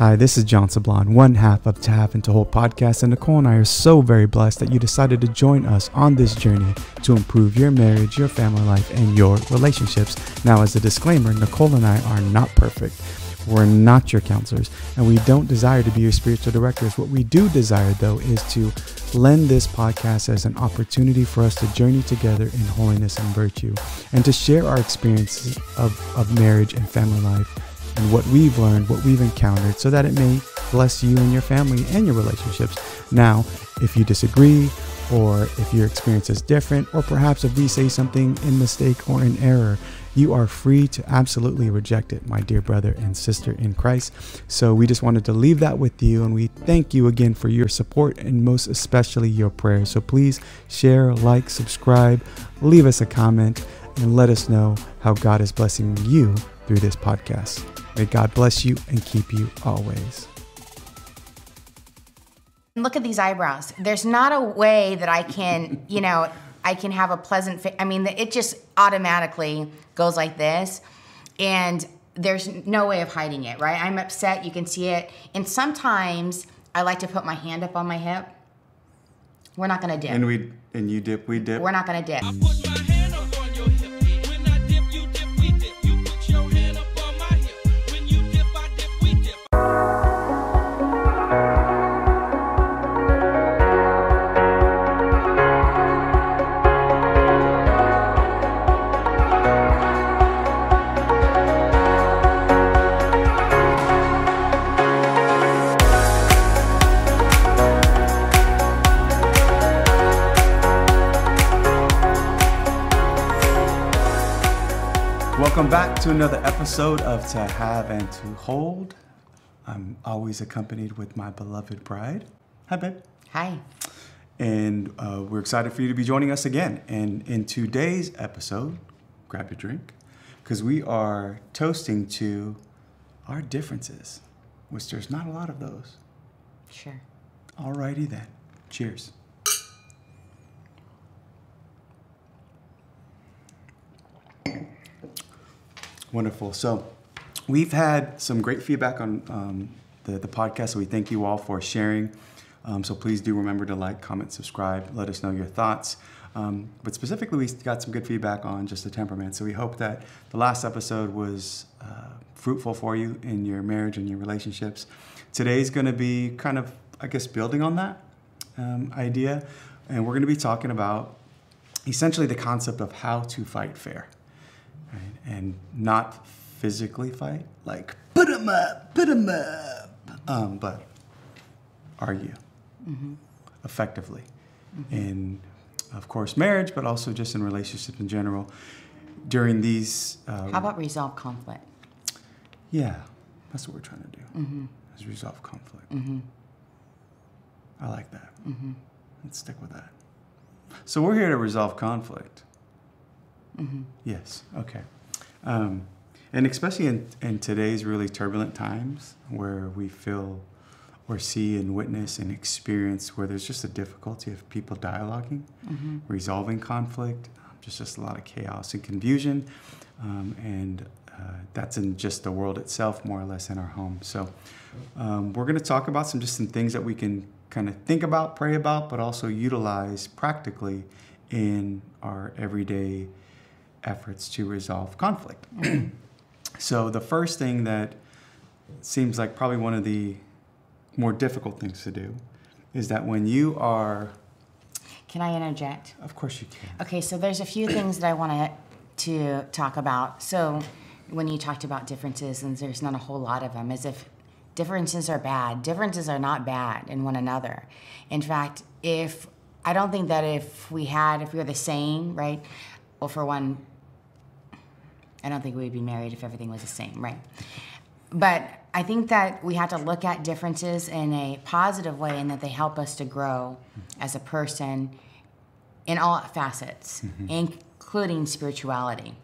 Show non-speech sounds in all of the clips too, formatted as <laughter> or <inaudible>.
Hi, this is John Sablon, one half of To and To Hold podcast, and Nicole and I are so very blessed that you decided to join us on this journey to improve your marriage, your family life, and your relationships. Now, as a disclaimer, Nicole and I are not perfect. We're not your counselors, and we don't desire to be your spiritual directors. What we do desire, though, is to lend this podcast as an opportunity for us to journey together in holiness and virtue, and to share our experiences of, of marriage and family life and what we've learned, what we've encountered, so that it may bless you and your family and your relationships. Now, if you disagree, or if your experience is different, or perhaps if we say something in mistake or in error, you are free to absolutely reject it, my dear brother and sister in Christ. So we just wanted to leave that with you, and we thank you again for your support and most especially your prayers. So please share, like, subscribe, leave us a comment, and let us know how God is blessing you through this podcast. May God bless you and keep you always. Look at these eyebrows. There's not a way that I can, you <laughs> know, I can have a pleasant face. I mean, it just automatically goes like this. And there's no way of hiding it, right? I'm upset, you can see it. And sometimes I like to put my hand up on my hip. We're not gonna dip. And we and you dip, we dip. We're not gonna dip. Welcome back to another episode of To Have and To Hold. I'm always accompanied with my beloved bride. Hi, babe. Hi. And uh, we're excited for you to be joining us again. And in today's episode, grab your drink, because we are toasting to our differences, which there's not a lot of those. Sure. Alrighty then. Cheers. Wonderful. So, we've had some great feedback on um, the, the podcast, so we thank you all for sharing. Um, so, please do remember to like, comment, subscribe, let us know your thoughts. Um, but specifically, we got some good feedback on just the temperament. So, we hope that the last episode was uh, fruitful for you in your marriage and your relationships. Today's going to be kind of, I guess, building on that um, idea. And we're going to be talking about essentially the concept of how to fight fair right? and not physically fight, like put them up, put them up, um, but argue mm-hmm. effectively mm-hmm. in, of course, marriage, but also just in relationships in general. During these, uh, how about resolve conflict? Yeah, that's what we're trying to do. Mm-hmm. Is resolve conflict. Mm-hmm. I like that. Mm-hmm. Let's stick with that. So we're here to resolve conflict. Mm-hmm. Yes. Okay. Um, and especially in, in today's really turbulent times where we feel or see and witness and experience where there's just a difficulty of people dialoguing, mm-hmm. resolving conflict, just just a lot of chaos and confusion, um, and uh, that's in just the world itself, more or less in our home. So um, we're going to talk about some just some things that we can kind of think about, pray about, but also utilize practically in our everyday efforts to resolve conflict. <clears throat> so, the first thing that seems like probably one of the more difficult things to do is that when you are. Can I interject? Of course you can. Okay, so there's a few things that I want to talk about. So, when you talked about differences, and there's not a whole lot of them, as if differences are bad. Differences are not bad in one another. In fact, if I don't think that if we had, if we were the same, right? Well, for one, I don't think we'd be married if everything was the same, right? But I think that we have to look at differences in a positive way and that they help us to grow as a person in all facets, mm-hmm. including spirituality.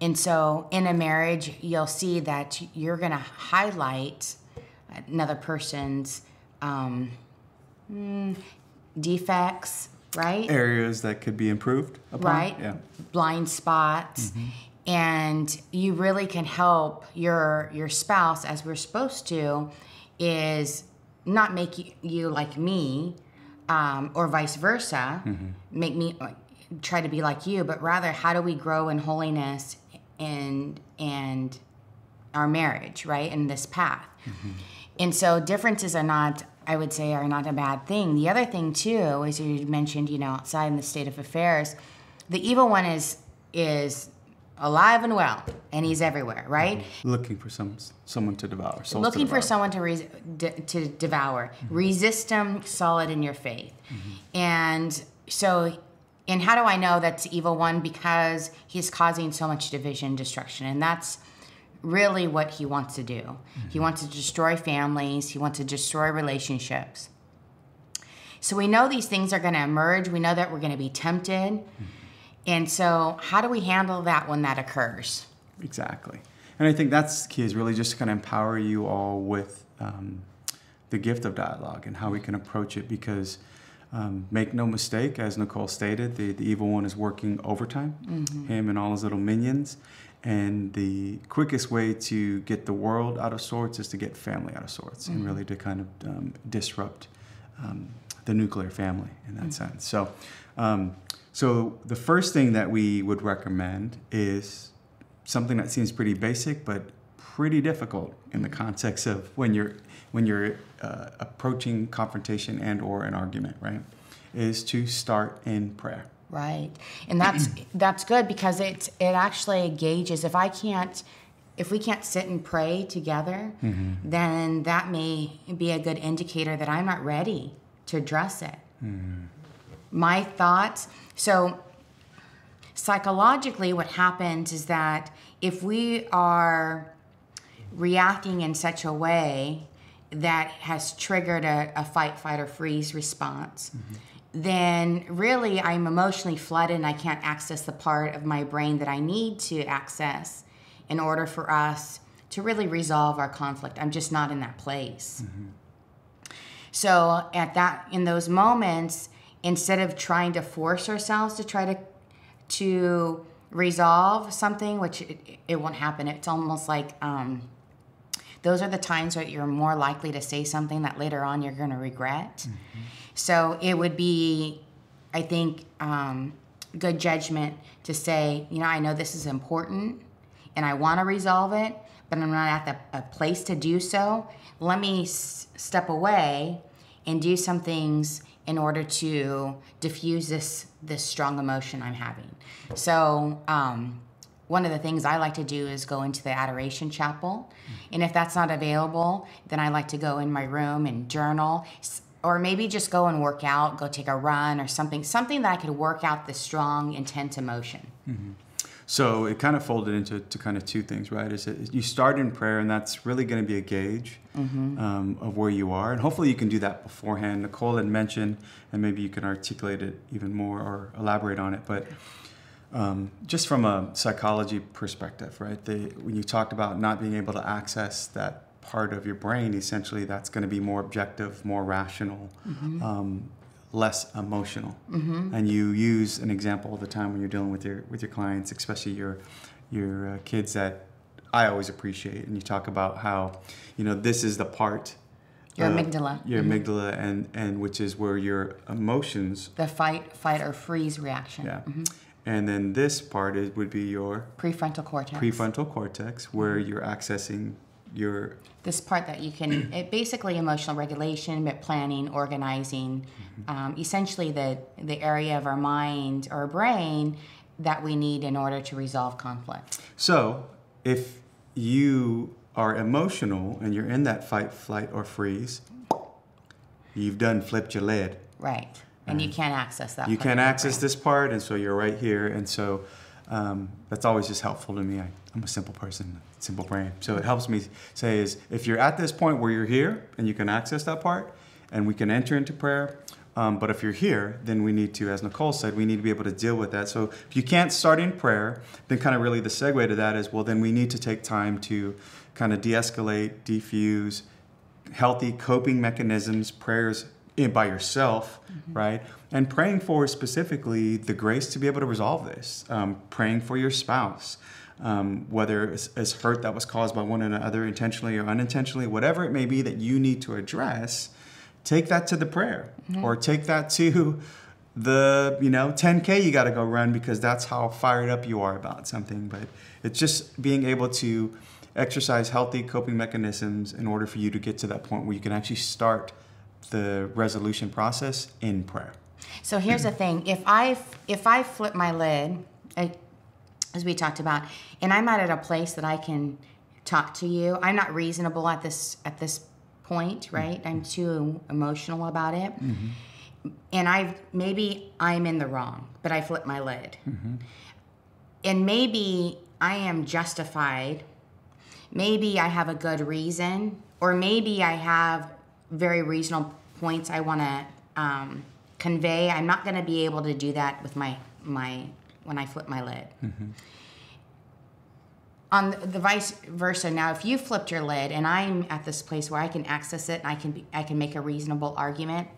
And so in a marriage, you'll see that you're going to highlight another person's um, mm, defects, right? Areas that could be improved upon. Right. Yeah. Blind spots. Mm-hmm. and you really can help your your spouse as we're supposed to is not make you, you like me um, or vice versa make me try to be like you but rather how do we grow in holiness and and our marriage right in this path and so differences are not i would say are not a bad thing. The other thing too as you mentioned you know outside in the state of affairs the evil one is is alive and well and he's everywhere right? Mm-hmm. Looking for some someone to devour. souls to looking for someone to re- d- to devour. Mm-hmm. Resist him solid in your faith. Mm-hmm. And so and how do i know that's the evil one? Because he's causing so much division destruction. And that's really what he wants to do. He wants to destroy families. He wants to destroy relationships. So we know these things are going to emerge. We know that we're going to be tempted. And so how do we handle that when that occurs? Exactly. And I think that's key is really just to kind of empower you all with um, the gift of dialogue and how we can approach it because um, make no mistake, as Nicole stated, the, the evil one is working overtime, him and all his little minions. And the quickest way to get the world out of sorts is to get family out of sorts and really to kind of um, disrupt um, the nuclear family in that sense. So, um, so the first thing that we would recommend is something that seems pretty basic but pretty difficult in the context of when you're when you're uh, approaching confrontation and or an argument right is to start in prayer Right. And that's <clears throat> that's good because it it actually gauges if I can't if we can't sit and pray together, mm-hmm. then that may be a good indicator that I'm not ready to address it. Mm-hmm. My thoughts. So psychologically what happens is that if we are reacting in such a way that has triggered a, a fight, flight, or freeze response, mm-hmm. Then really I'm emotionally flooded and I can't access the part of my brain that I need to access in order for us to really resolve our conflict. I'm just not in that place. So at that in those moments, instead of trying to force ourselves to try to to resolve something, which it, it won't happen. It's almost like um, those are the times that you're more likely to say something that later on you're going to regret. So it would be, I think, um, good judgment to say, you know, I know this is important and I want to resolve it, but I'm not at the a place to do so. Let me s- step away and do some things in order to diffuse this this strong emotion I'm having. So um, one of the things I like to do is go into the adoration chapel, mm-hmm. and if that's not available, then I like to go in my room and journal, or maybe just go and work out, go take a run or something, something that I could work out the strong, intense emotion. Mm-hmm. So it kind of folded into to kind of two things, right? Is it, you start in prayer, and that's really going to be a gauge mm-hmm. um, of where you are, and hopefully you can do that beforehand. Nicole had mentioned, and maybe you can articulate it even more or elaborate on it, but um, just from a psychology perspective, right? The, when you talked about not being able to access that part of your brain, essentially that's going to be more objective, more rational, um, less emotional. And you use an example all the time when you're dealing with your with your clients, especially your your uh, kids that I always appreciate. And you talk about how you know this is the part. Your uh, amygdala. Your amygdala, and and which is where your emotions. The fight, fight, or freeze reaction. Yeah. And then this part is would be your Prefrontal cortex. prefrontal cortex, where you're accessing your this part that you can <clears throat> it basically emotional regulation but planning organizing um, essentially the the area of our mind or brain that we need in order to resolve conflict So, if you are emotional and you're in that fight, flight, or freeze, you've done flipped your lid. right and you can't access that You can't access brain. this part, and so you're right here. And so um, that's always just helpful to me. I, I'm a simple person, simple brain. So it helps me say is if you're at this point where you're here and you can access that part, and we can enter into prayer. Um, but if you're here, then we need to, as Nicole said, we need to be able to deal with that. So if you can't start in prayer, then kind of really the segue to that is well, then we need to take time to kind of de escalate, defuse, healthy coping mechanisms, prayers by yourself, right? And praying for specifically the grace to be able to resolve this, um, praying for your spouse, um, whether it's, it's hurt that was caused by one another intentionally or unintentionally, whatever it may be that you need to address, take that to the prayer Mm-hmm. or take that to the you know 10k you got to go run because that's how fired up you are about something but it's just being able to exercise healthy coping mechanisms in order for you to get to that point where you can actually start the resolution process in prayer. So here's the <clears throat> thing: if I if I flip my lid, I, as we talked about, and I'm not at a place that I can talk to you, I'm not reasonable at this at this point, mm-hmm. right? I'm too emotional about it, mm-hmm. and I maybe I'm in the wrong, but I flip my lid, mm-hmm. and maybe I am justified. Maybe I have a good reason, or maybe I have very reasonable points I want to um, convey. I'm not going to be able to do that with my my when I flip my lid. On the, the vice versa, now if you flipped your lid and I'm at this place where I can access it and I can be, I can make a reasonable argument,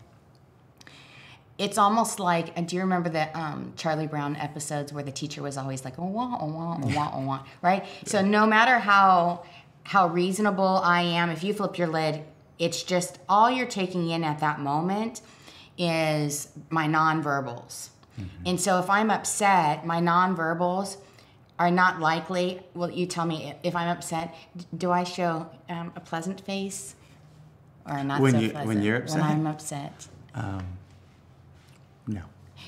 it's almost like and do you remember the um, charlie brown episodes where the teacher was always like oh wah oh wah oh wah oh wah <laughs> right so no matter how how reasonable i am if you flip your lid it's just all you're taking in at that moment is my nonverbals and so if i'm upset my nonverbals are not likely well you tell me if i'm upset do i show um, a pleasant face or not When so you- when pleasant you're upset? when i'm upset no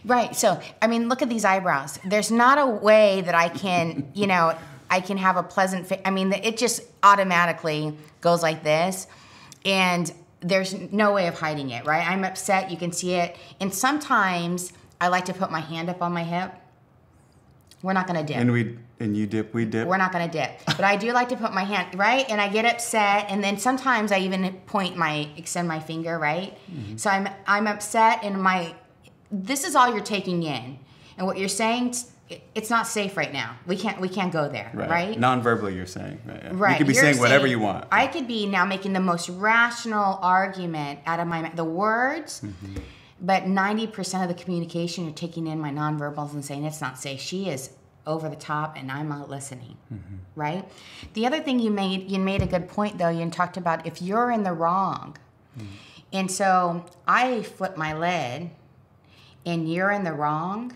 Right. So, I mean, look at these eyebrows. There's not a way that I can, you know, I can have a pleasant face. I mean, it just automatically goes like this. And there's no way of hiding it, right? I'm upset. You can see it. And sometimes I like to put my hand up on my hip. We're not to dip. and we and you dip we dip We're not gonna dip. But I do like to put my hand right, and I get upset, and then sometimes I even point my extend my finger right. Mm-hmm. So I'm I'm upset, and my this is all you're taking in, and what you're saying. It- It's not safe right now. We can't we can't go there, right? non-verbally you're saying right, yeah. Right. you could be You're saying whatever saying- you want I could be now making the most rational argument out of my. The words, Mm-hmm. but 90% of the communication, you're taking in my nonverbals and saying it's not safe. She is over the top and I'm not listening. Mm-hmm. Right? The other thing you made, you made a good point though. You talked about if you're in the wrong. Mm-hmm. And so I flip my lid and you're in the wrong.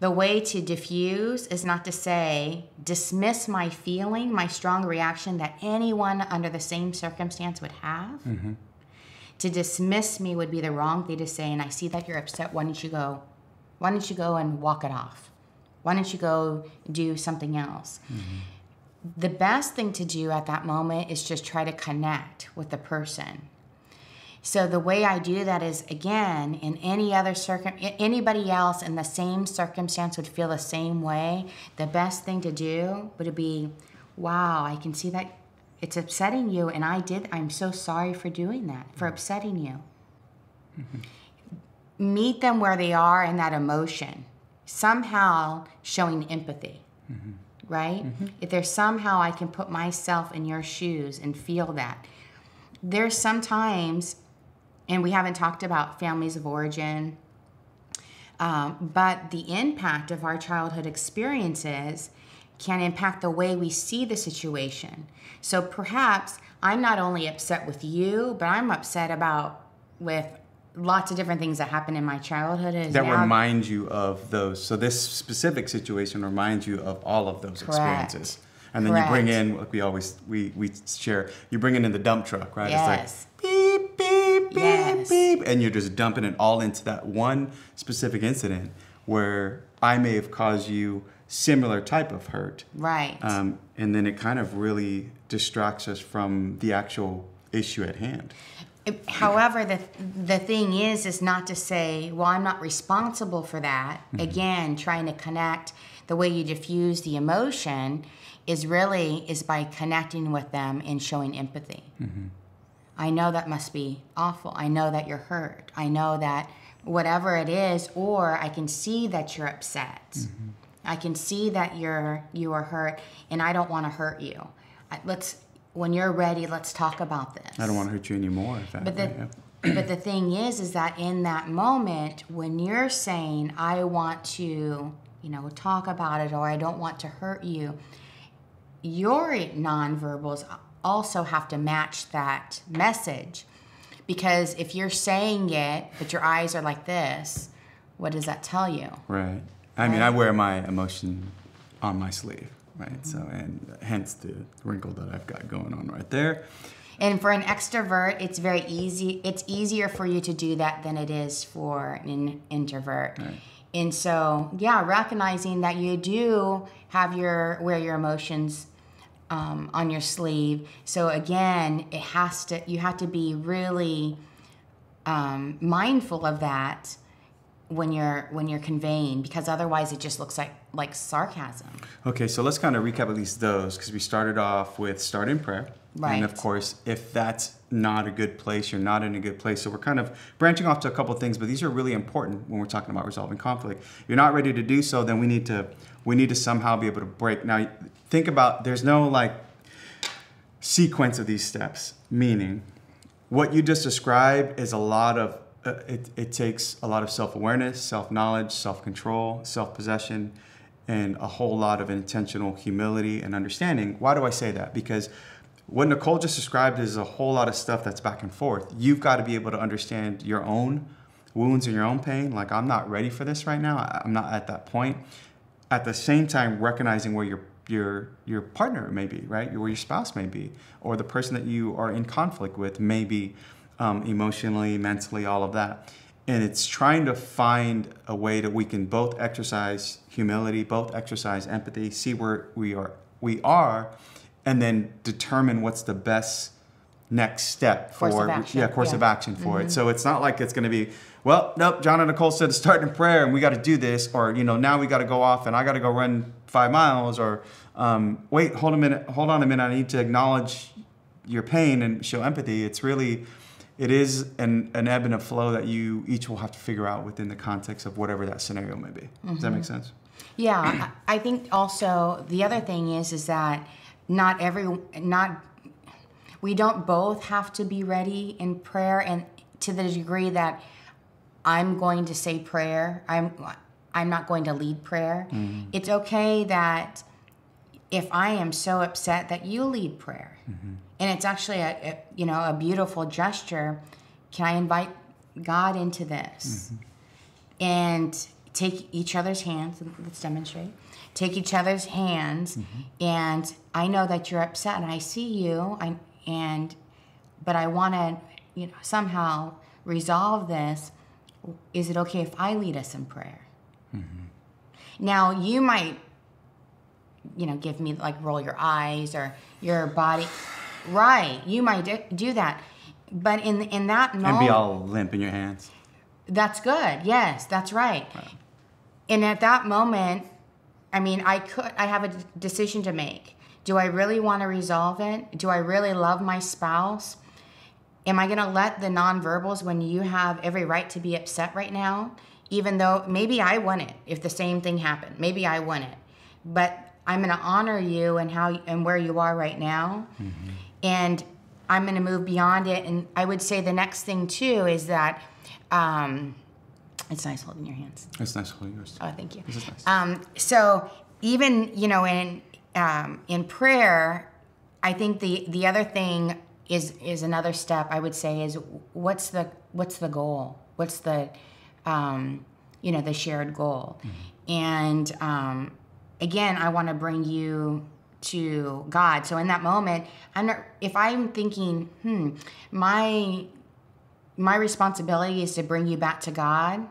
The way to diffuse is not to say, dismiss my feeling, my strong reaction that anyone under the same circumstance would have. Mm-hmm. To dismiss me would be the wrong thing to say, and I see that you're upset. Why don't you go? Why don't you go and walk it off? Why don't you go do something else? Mm-hmm. The best thing to do at that moment is just try to connect with the person. So the way I do that is again, in any other circum, anybody else in the same circumstance would feel the same way. The best thing to do would be, wow, I can see that it's upsetting you, and I did. I'm so sorry for doing that, for upsetting you. Mm-hmm. Meet them where they are in that emotion, somehow showing empathy mm-hmm. right? Mm-hmm. If there's somehow I can put myself in your shoes and feel that. There's sometimes, and we haven't talked about families of origin, um, but the impact of our childhood experiences can impact the way we see the situation. So perhaps I'm not only upset with you, but I'm upset about with lots of different things that happened in my childhood. That now- remind you of those. So this specific situation reminds you of all of those Correct. experiences. And then you bring in, like we always we we share, you bring it in the dump truck, right? Yes. It's like beep beep beep Yes. beep, and you're just dumping it all into that one specific incident where I may have caused you similar type of hurt, right. um, and then it kind of really distracts us from the actual issue at hand. However, the the thing is, is not to say, well, I'm not responsible for that. Again, trying to connect the way you diffuse the emotion is really is by connecting with them and showing empathy. I know that must be awful. I know that you're hurt. I know that whatever it is, or I can see that you're upset. Mm-hmm. I can see that you're you are hurt, and I don't want to hurt you. I, let's when you're ready, let's talk about this. I don't want to hurt you anymore. Fact, But the, right? Yeah. <clears throat> but the thing is, is that in that moment, when you're saying, I want to you know, talk about it or I don't want to hurt you. Your nonverbals also have to match that message. Because if you're saying it, but your eyes are like this, what does that tell you? Right. I mean, I wear my emotion on my sleeve, right? So, and hence the wrinkle that I've got going on right there. And for an extrovert, it's very easy. It's easier for you to do that than it is for an introvert. Right. And so, yeah, recognizing that you do have your wear your emotions um, on your sleeve. So again, it has to. You have to be really um, mindful of that when you're when you're conveying, because otherwise it just looks like like sarcasm. Okay, so let's kind of recap at least those because we started off with start in prayer. And of course, if that's not a good place, you're not in a good place. So we're kind of branching off to a couple of things, but these are really important when we're talking about resolving conflict. You're not ready to do so, then we need to we need to somehow be able to break. Now, think about there's no like sequence of these steps, meaning what you just described is a lot of uh, it, it takes a lot of self-awareness self-knowledge self-control self-possession and a whole lot of intentional humility and understanding. Why do i say that? Because what nicole just described is a whole lot of stuff that's back and forth. You've got to be able to understand your own wounds and your own pain. Like i'm not ready for this right now. I'm not at that point. At the same time recognizing where your your your partner maybe right? Where your spouse may be or the person that you are in conflict with maybe um, emotionally mentally all of that. And it's trying to find a way that we can both exercise humility both exercise empathy see where we are we are and then determine what's the best next step for yeah course yeah. of action for it. So it's not like it's going to be well nope john and nicole said to start in prayer and we got to do this or you know now we got to go off and i got to go run five miles or um, wait hold a minute hold on a minute i need to acknowledge your pain and show empathy. It's really it is an, an ebb and a flow that you each will have to figure out within the context of whatever that scenario may be. Does that make sense? Yeah, I I think also the other thing is is that not every not we don't both have to be ready in prayer and to the degree that I'm going to say prayer, I'm I'm not going to lead prayer. Mm-hmm. It's okay that if I am so upset that you lead prayer. Mm-hmm. And it's actually a, a you know a beautiful gesture. Can I invite God into this? Mm-hmm. and take each other's hands. Let's demonstrate. Take each other's hands, and I know that you're upset, and I see you. I and, but I want to, you know, somehow resolve this. Is it okay if I lead us in prayer? Mm-hmm. Now you might, you know, give me like roll your eyes or your body, right? You might do- do that, but in in that moment, and be all limp in your hands that's good. Yes, that's right. And at that moment, I mean, I could I have a decision to make. Do I really want to resolve it? Do I really love my spouse? Am I going to let the nonverbals when you have every right to be upset right now, even though maybe I won it if the same thing happened. Maybe I won it. But I'm going to honor you and how and where you are right now. And I'm going to move beyond it and I would say the next thing too is that um, it's nice holding your hands. it's nice holding yours Oh, thank you. This is nice. Um, so even you know in um, in prayer, I think the the other thing is is another step. I would say is what's the what's the goal? What's the um, you know the shared goal? And um, again, I want to bring you to God. So in that moment, I'm not. If I'm thinking, hmm, my my responsibility is to bring you back to God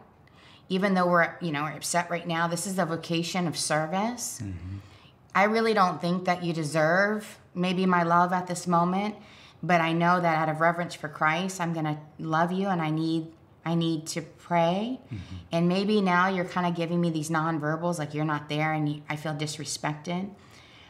even though we're you know we're upset right now this is the vocation of service i really don't think that you deserve maybe my love at this moment but i know that out of reverence for christ i'm going to love you and i need i need to pray. Mm-hmm. And maybe now you're kind of giving me these nonverbals like you're not there and you, i feel disrespected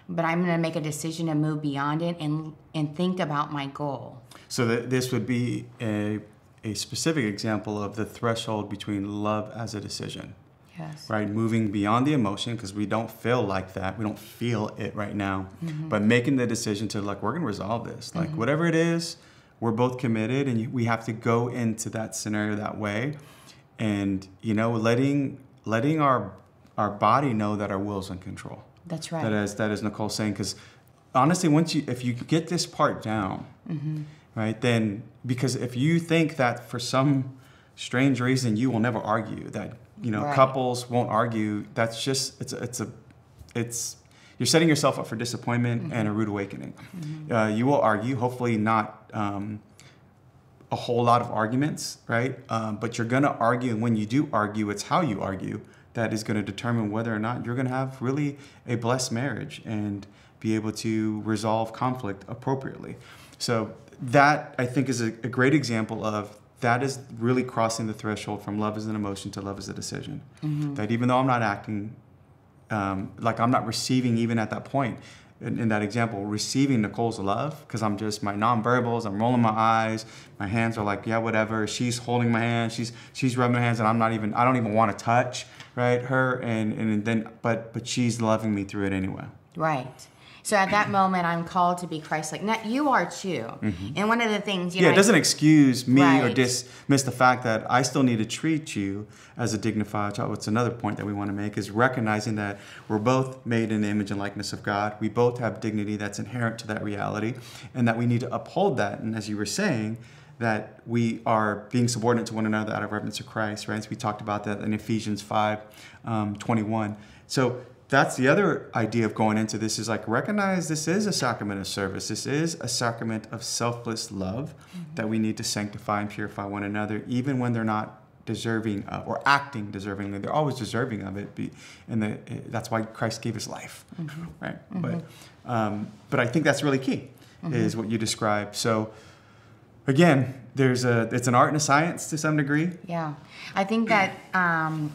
but i'm going to make a decision to move beyond it and and think about my goal. So that this would be a, a specific example of the threshold between love as a decision, yes right? Moving beyond the emotion because we don't feel like that. We don't feel it right now. But making the decision to like, we're going to resolve this. Like, whatever it is, we're both committed and we have to go into that scenario that way. And, you know, letting, letting our, our body know that our will's in control. That's right. That is that is Nicole saying because honestly, once you if you get this part down, Mm-hmm. right, then because if you think that for some strange reason you will never argue, that you know Right. couples won't argue, that's just it's a, it's a it's you're setting yourself up for disappointment Mm-hmm. and a rude awakening. Uh, you will argue, hopefully not. Um, a whole lot of arguments, right? Um, but you're going to argue, and when you do argue, it's how you argue that is going to determine whether or not you're going to have really a blessed marriage and be able to resolve conflict appropriately. So that I think is a, a great example of that is really crossing the threshold from love as an emotion to love as a decision. That even though I'm not acting um, like I'm not receiving even at that point in, in that example receiving Nicole's love because I'm just my nonverbals I'm rolling my eyes my hands are like yeah whatever she's holding my hand she's she's rubbing my hands and I'm not even I don't even want to touch right her and and then but but she's loving me through it anyway Right. So at that moment, I'm called to be Christ-like. Now you are too. And one of the things, you Mm-hmm. yeah know, it doesn't excuse me or dismiss the fact that I still need to treat you as a dignified child. What's another point that we want to make is recognizing that we're both made in the image and likeness of God. We both have dignity that's inherent to that reality, and that we need to uphold that. And as you were saying, that we are being subordinate to one another out of reverence to Christ, right? So we talked about that in Ephesians 5 um, 21. So that's the other idea of going into this is like recognize this is a sacrament of service. This is a sacrament of selfless love mm-hmm. that we need to sanctify and purify one another, even when they're not deserving of or acting deservingly. They're always deserving of it. And the, eh, that's why Christ gave his life, mm-hmm. right? Mm-hmm. But um, but I think that's really key, is what you described. So again, there's a it's an art and a science to some degree. Yeah, I think that um,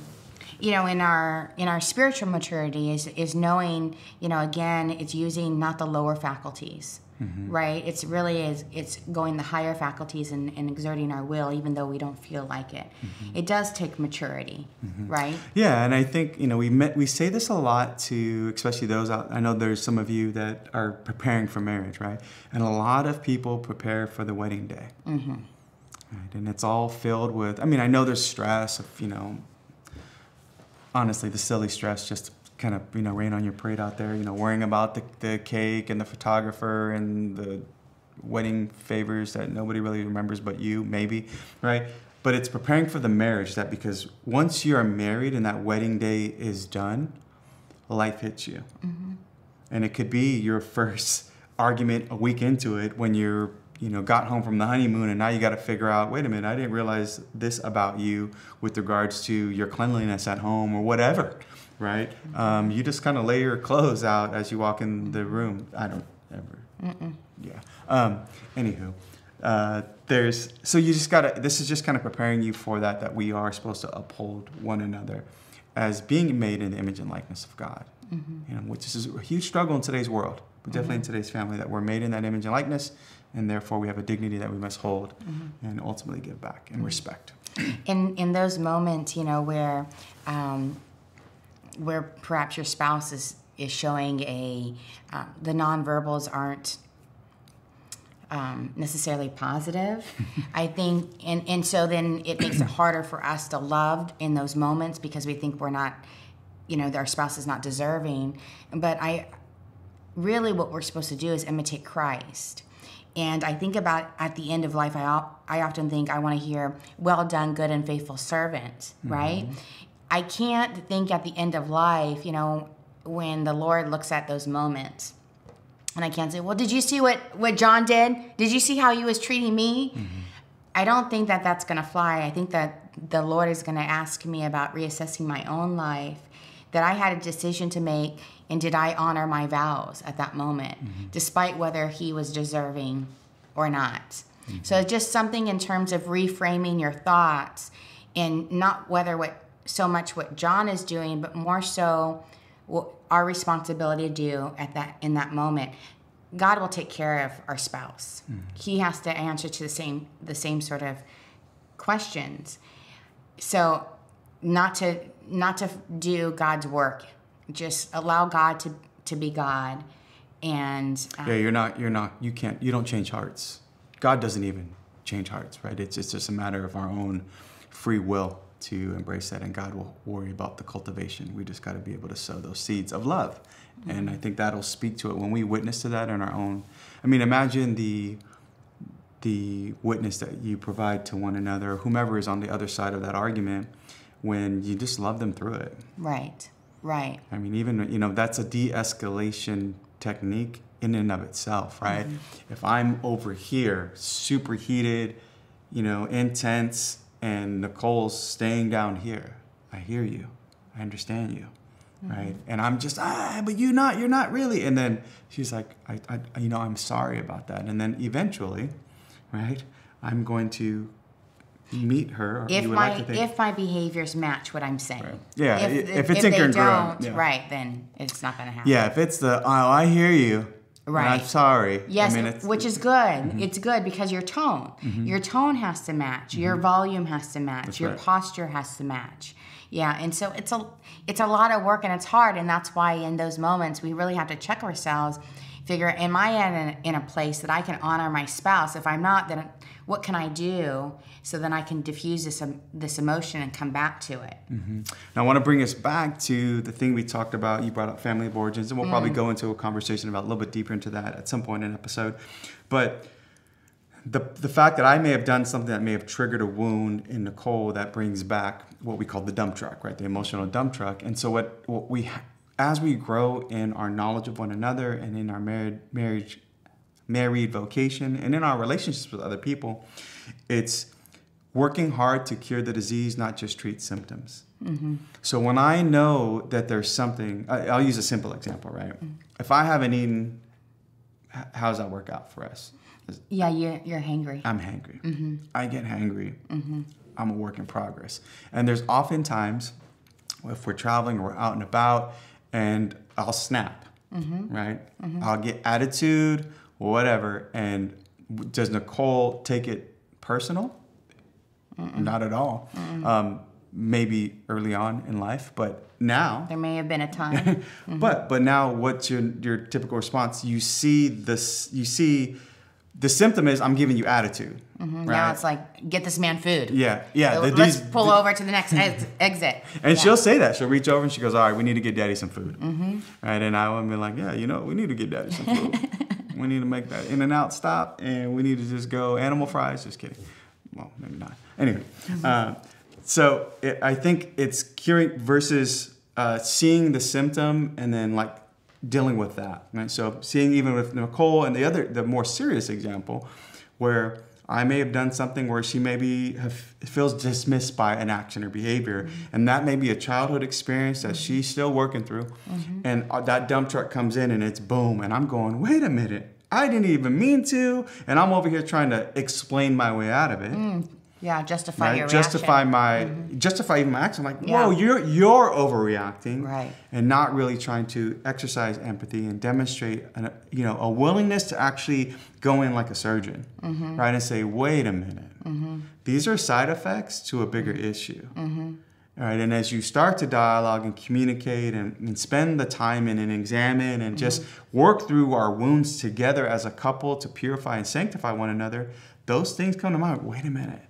you know in our in our spiritual maturity is is knowing you know again it's using not the lower faculties. Mm-hmm. Right, it's really is it's going the higher faculties and, and exerting our will, even though we don't feel like it. Mm-hmm. It does take maturity, mm-hmm. right? Yeah, and I think you know we met, we say this a lot to especially those out. I know there's some of you that are preparing for marriage, right? And a lot of people prepare for the wedding day, mm-hmm. right? And it's all filled with. I mean, I know there's stress of you know, honestly, the silly stress just kind of you know rain on your parade out there. You know, worrying about the the cake and the photographer and the wedding favors that nobody really remembers but you, maybe, right? But it's preparing for the marriage that because once you are married and that wedding day is done, life hits you. Mm-hmm. And it could be your <laughs> first argument a week into it when you're, you know, got home from the honeymoon and now you got to figure out, wait a minute, I didn't realize this about you with regards to your cleanliness at home or whatever, right? Um, you just kind of lay your clothes out as you walk in the room. I don't ever. Yeah. Um, anywho, uh, there's so you just gotta. This is just kind of preparing you for that. That we are supposed to uphold one another as being made in the image and likeness of God. You know, which is a huge struggle in today's world, but definitely in today's family. That we're made in that image and likeness, and therefore we have a dignity that we must hold and ultimately give back and respect. in in those moments, you know, where um, where perhaps your spouse is is showing a uh, the nonverbals aren't um, necessarily positive. <laughs> I think, and and so then it makes it harder for us to love in those moments because we think we're not, you know, our spouse is not deserving. But I really what we're supposed to do is imitate Christ. And I think about at the end of life, I, I often think I want to hear, well done, good and faithful servant, mm-hmm. right? I can't think at the end of life, you know, when the Lord looks at those moments. And I can't say, well, did you see what, what John did? Did you see how he was treating me? Mm-hmm. I don't think that that's going to fly. I think that the Lord is going to ask me about reassessing my own life, that I had a decision to make, and did I honor my vows at that moment, mm-hmm. despite whether he was deserving or not. Mm-hmm. So just something in terms of reframing your thoughts and not whether what so much what John is doing, but more so what our responsibility to do at that in that moment. God will take care of our spouse. Mm-hmm. He has to answer to the same the same sort of questions. So not to not to do God's work. Just allow God to to be God and uh, Yeah, you're not. You're not. You can't. You don't change hearts. God doesn't even change hearts, right? It's it's just a matter of our own free will to embrace that, and God will worry about the cultivation. We just got to be able to sow those seeds of love, mm-hmm. and I think that'll speak to it when we witness to that in our own. I mean, imagine the the witness that you provide to one another, whomever is on the other side of that argument, when you just love them through it. Right. Right. I mean, even you know that's a de-escalation technique in and of itself, right? Mm-hmm. If I'm over here, super heated, you know, intense, and Nicole's staying down here, I hear you, I understand you, mm-hmm. right? And I'm just ah, but you're not, you're not really. And then she's like, I, I, you know, I'm sorry about that. And then eventually, right, I'm going to meet her. if my like if my behaviors match what I'm saying. Right. Yeah, if, if, if it's if incongruent, yeah. right, then it's not going to happen. Yeah, if it's the oh, I hear you. Right. I'm sorry. Yes, I mean, which is good. Mm-hmm. It's good because your tone, mm-hmm. your tone has to match, mm-hmm. your volume has to match, that's your right. posture has to match. Yeah, and so it's a it's a lot of work and it's hard, and that's why in those moments we really have to check ourselves figure am i in a, in a place that i can honor my spouse if i'm not then what can i do so then i can diffuse this um, this emotion and come back to it mm-hmm. now i want to bring us back to the thing we talked about you brought up family of origins and we'll mm. probably go into a conversation about a little bit deeper into that at some point in an episode but the, the fact that I may have done something that may have triggered a wound in Nicole that brings back what we call the dump truck, right? The emotional dump truck. And so what, what we as we grow in our knowledge of one another and in our married marriage married vocation and in our relationships with other people it's working hard to cure the disease not just treat symptoms mm-hmm. so when i know that there's something i'll use a simple example right mm-hmm. if i haven't eaten how does that work out for us yeah you're, you're hangry i'm hangry mm-hmm. i get hangry mm-hmm. i'm a work in progress and there's often times if we're traveling or we're out and about and I'll snap, mm-hmm. right? Mm-hmm. I'll get attitude, whatever. And does Nicole take it personal? Mm-mm. Not at all. Um, maybe early on in life, but now there may have been a time. mm-hmm. <laughs> But but now, what's your your typical response? You see this. You see the symptom is I'm giving you attitude. Mm-hmm. Right? Now it's like get this man food. Yeah, yeah. The, Let's these, pull the, over to the next ex- exit. And yeah. she'll say that. She'll reach over and she goes, "All right, we need to get daddy some food." Mm-hmm. Right, and I would be like, "Yeah, you know, we need to get daddy some food. <laughs> we need to make that In-N-Out stop, and we need to just go animal fries." Just kidding. Well, maybe not. Anyway, mm-hmm. uh, so it, I think it's curing versus uh, seeing the symptom and then like dealing with that. Right? So seeing even with Nicole and the other, the more serious example, where I may have done something where she maybe have, feels dismissed by an action or behavior, mm-hmm. and that may be a childhood experience that mm-hmm. she's still working through, mm-hmm. and uh, that dump truck comes in and it's boom, and I'm going, wait a minute, I didn't even mean to, and I'm over here trying to explain my way out of it. Mm. Yeah, justify right? your justify reaction. my mm-hmm. justify even my action. I'm like, whoa, yeah. you're you're overreacting, right? And not really trying to exercise empathy and demonstrate, an, you know, a willingness to actually go in like a surgeon, mm-hmm. right? And say, wait a minute, mm-hmm. these are side effects to a bigger issue. Mm-hmm. All right, and as you start to dialogue and communicate and, and spend the time in and examine and just mm-hmm. work through our wounds together as a couple to purify and sanctify one another, those things come to mind. Wait a minute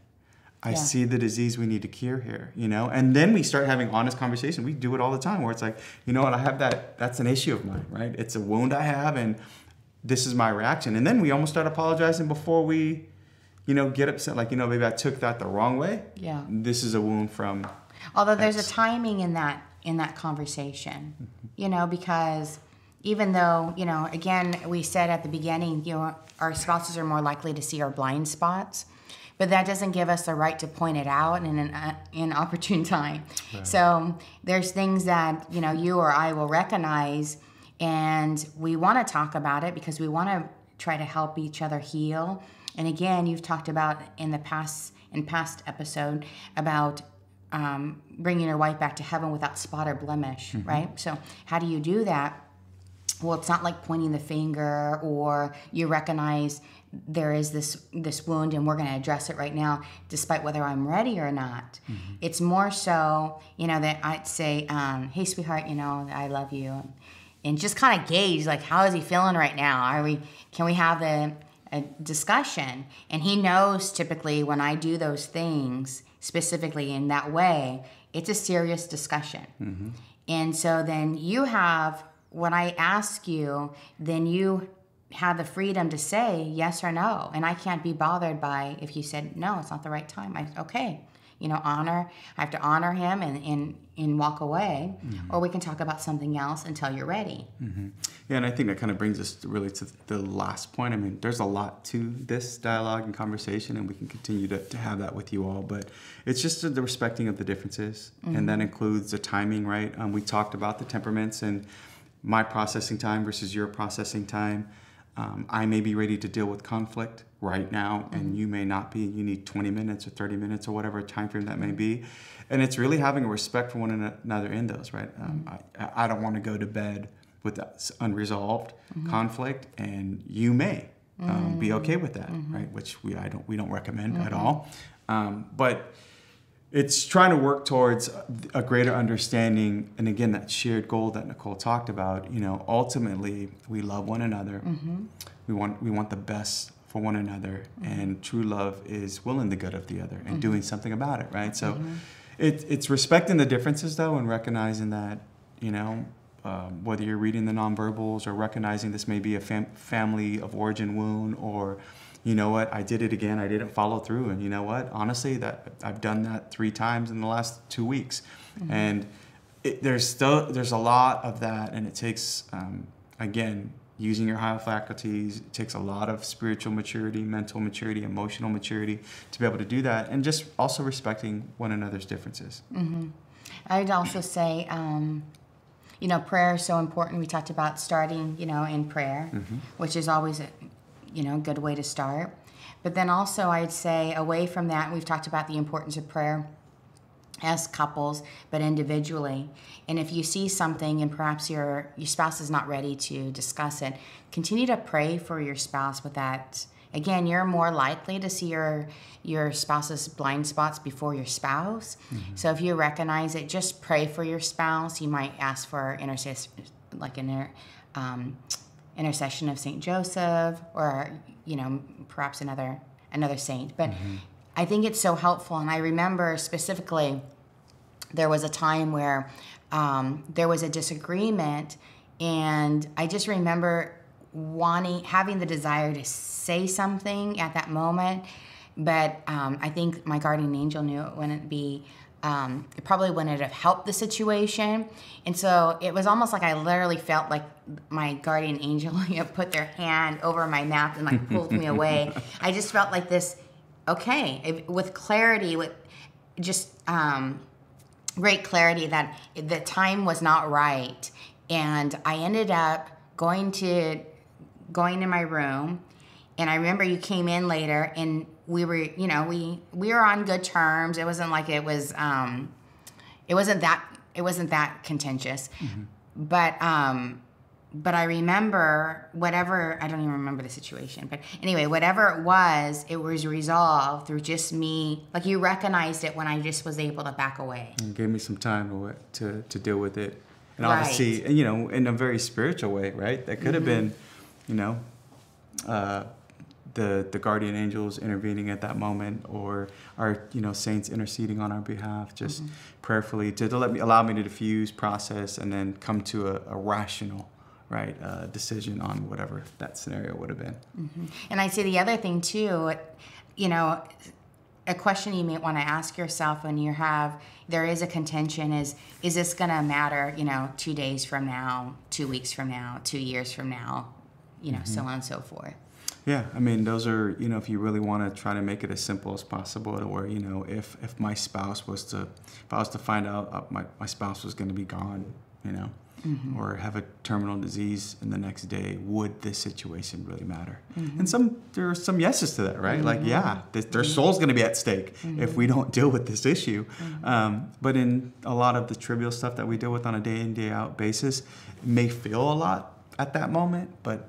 I yeah. see the disease we need to cure here, you know? And then we start having honest conversation. We do it all the time where it's like, you know what, I have that, that's an issue of mine, right? It's a wound I have and this is my reaction. And then we almost start apologizing before we, you know, get upset. Like, you know, maybe I took that the wrong way. Yeah. This is a wound from. Although there's X. a timing in that, in that conversation, mm-hmm. you know, because even though, you know, again, we said at the beginning, you know, our spouses are more likely to see our blind spots but that doesn't give us the right to point it out in an uh, in opportune <laughs> time. Right. So there's things that you know you or I will recognize, and we want to talk about it because we want to try to help each other heal. And again, you've talked about in the past in past episode about um, bringing your wife back to heaven without spot or blemish, mm-hmm. right? So how do you do that? Well, it's not like pointing the finger or you recognize there is this this wound and we're going to address it right now despite whether i'm ready or not mm-hmm. it's more so you know that i'd say um, hey sweetheart you know i love you and just kind of gauge like how is he feeling right now are we can we have the a discussion. And he knows typically when I do those things specifically in that way, it's a serious discussion. Mm-hmm. And so then you have, when I ask you, then you have the freedom to say yes or no. And I can't be bothered by if you said, no, it's not the right time. I, okay, you know, honor, I have to honor him and, and, and walk away. Mm-hmm. Or we can talk about something else until you're ready. Mm-hmm. Yeah, and I think that kind of brings us to really to the last point. I mean, there's a lot to this dialogue and conversation, and we can continue to, to have that with you all. But it's just the respecting of the differences, mm-hmm. and that includes the timing, right? Um, we talked about the temperaments and my processing time versus your processing time. Um, I may be ready to deal with conflict right now, and mm-hmm. you may not be. You need 20 minutes or 30 minutes or whatever time frame that may be. And it's really having a respect for one another in those, right? Um, mm-hmm. I, I don't want to go to bed with unresolved mm-hmm. conflict, and you may um, mm-hmm. be okay with that, mm-hmm. right? Which we I don't we don't recommend at mm-hmm. all. Um, but it's trying to work towards a greater understanding, and again that shared goal that Nicole talked about. You know, ultimately we love one another. Mm-hmm. We want we want the best for one another, mm-hmm. and true love is willing the good of the other and doing something about it, right? So. It, it's respecting the differences though and recognizing that you know um, whether you're reading the nonverbals or recognizing this may be a fam- family of origin wound or you know what i did it again i didn't follow through and you know what honestly that i've done that three times in the last two weeks mm-hmm. and it, there's still there's a lot of that and it takes um, again using your higher faculties it takes a lot of spiritual maturity mental maturity emotional maturity to be able to do that and just also respecting one another's differences mm-hmm. i'd also say um, you know, prayer is so important. We talked about starting, you know, in prayer, mm-hmm. which is always a, you know, good way to start. But then also, I'd say away from that, we've talked about the importance of prayer as couples, but individually. And if you see something and perhaps your your spouse is not ready to discuss it, continue to pray for your spouse with that again you're more likely to see your your spouse's blind spots before your spouse mm-hmm. so if you recognize it just pray for your spouse you might ask for intercession like an um, intercession of saint joseph or you know perhaps another another saint. But mm-hmm. i think it's so helpful. And i remember specifically there was a time where um, there was a disagreement and i just remember wanting having the desire to say something at that moment. But um, i think my guardian angel knew it wouldn't be um, it probably wouldn't have helped the situation. And so it was almost like i literally felt like my guardian angel <laughs> you know, put their hand over my mouth and like pulled me away. <laughs> I just felt like this okay if, with clarity with just um, great clarity that the time was not right. And i ended up going to going to my room and I remember you came in later and we were, you know, we we were on good terms. It wasn't like it was um it wasn't that it wasn't that contentious. Mm-hmm. But um but I remember whatever I don't even remember the situation. But anyway, whatever it was, it was resolved through just me. Like you recognized it when I just was able to back away. And gave me some time to to, to deal with it. And right. obviously, you know, in a very spiritual way, right? That could have mm-hmm. been you know, uh, the the guardian angels intervening at that moment, or our you know saints interceding on our behalf, just mm-hmm. prayerfully to, to, let me allow me to diffuse, process, and then come to a, a rational right uh, decision on whatever that scenario would have been. Mm-hmm. And I say the other thing too, you know, a question you might want to ask yourself when you have there is a contention is is this going to matter you know two days from now two weeks from now two years from now you know, mm-hmm. so on and so forth. Yeah, I mean, those are you know, if you really want to try to make it as simple as possible, to where you know, if if my spouse was to, if I was to find out uh, my my spouse was going to be gone, you know, mm-hmm. or have a terminal disease in the next day, would this situation really matter? Mm-hmm. And some there are some yeses to that, right? Like, mm-hmm. yeah, this, their mm-hmm. soul's going to be at stake if mm-hmm. we don't deal with this issue. Um, but in a lot of the trivial stuff that we deal with on a day in day out basis, it may feel a lot at that moment, but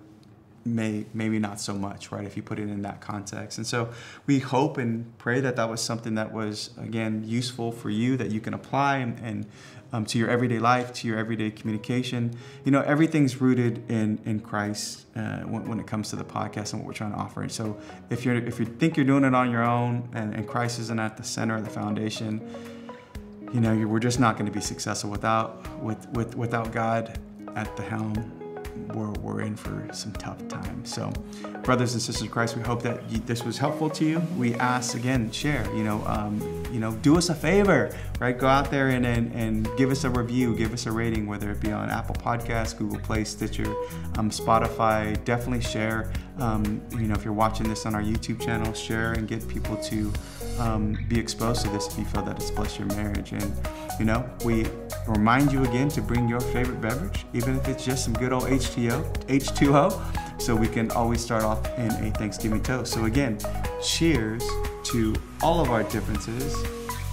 may maybe not so much, right? If you put it in that context. And so we hope and pray that that was something that was again useful for you that you can apply and, and um, to your everyday life, to your everyday communication. You know, everything's rooted in in Christ uh, when, when, it comes to the podcast and what we're trying to offer. And so if you're if you think you're doing it on your own and, and Christ isn't at the center of the foundation, you know, we're just not going to be successful without with, with without God at the helm we're, we're in for some tough times. So, brothers and sisters in Christ, we hope that you, this was helpful to you. We ask again, share. You know, um, you know, do us a favor, right? Go out there and, and and give us a review, give us a rating, whether it be on Apple Podcasts, Google Play, Stitcher, um, Spotify. Definitely share. Um, you know, if you're watching this on our YouTube channel, share and get people to um, be exposed to this if you feel that it's blessed your marriage. And, you know, we remind you again to bring your favorite beverage, even if it's just some good old H2O, H2O, so we can always start off in a Thanksgiving toast. So, again, cheers to all of our differences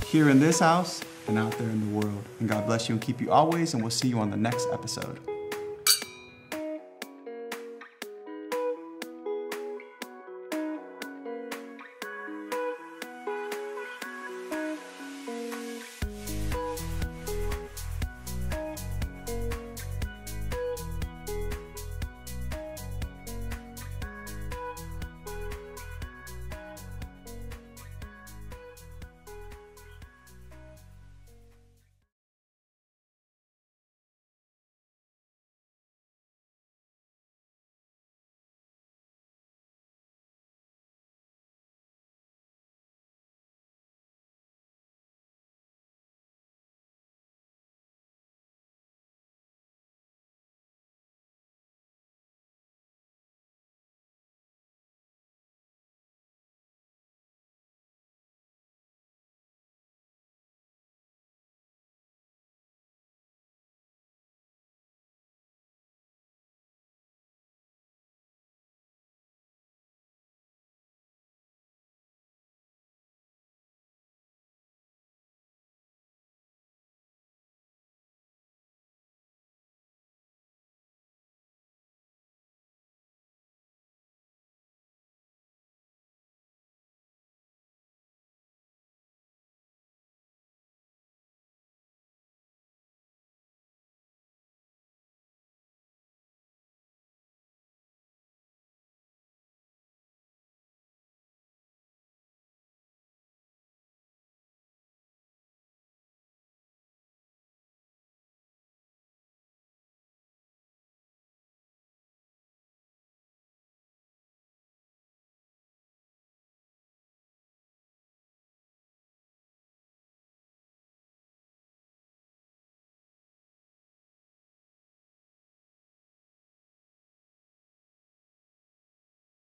here in this house and out there in the world. And God bless you and keep you always, and we'll see you on the next episode.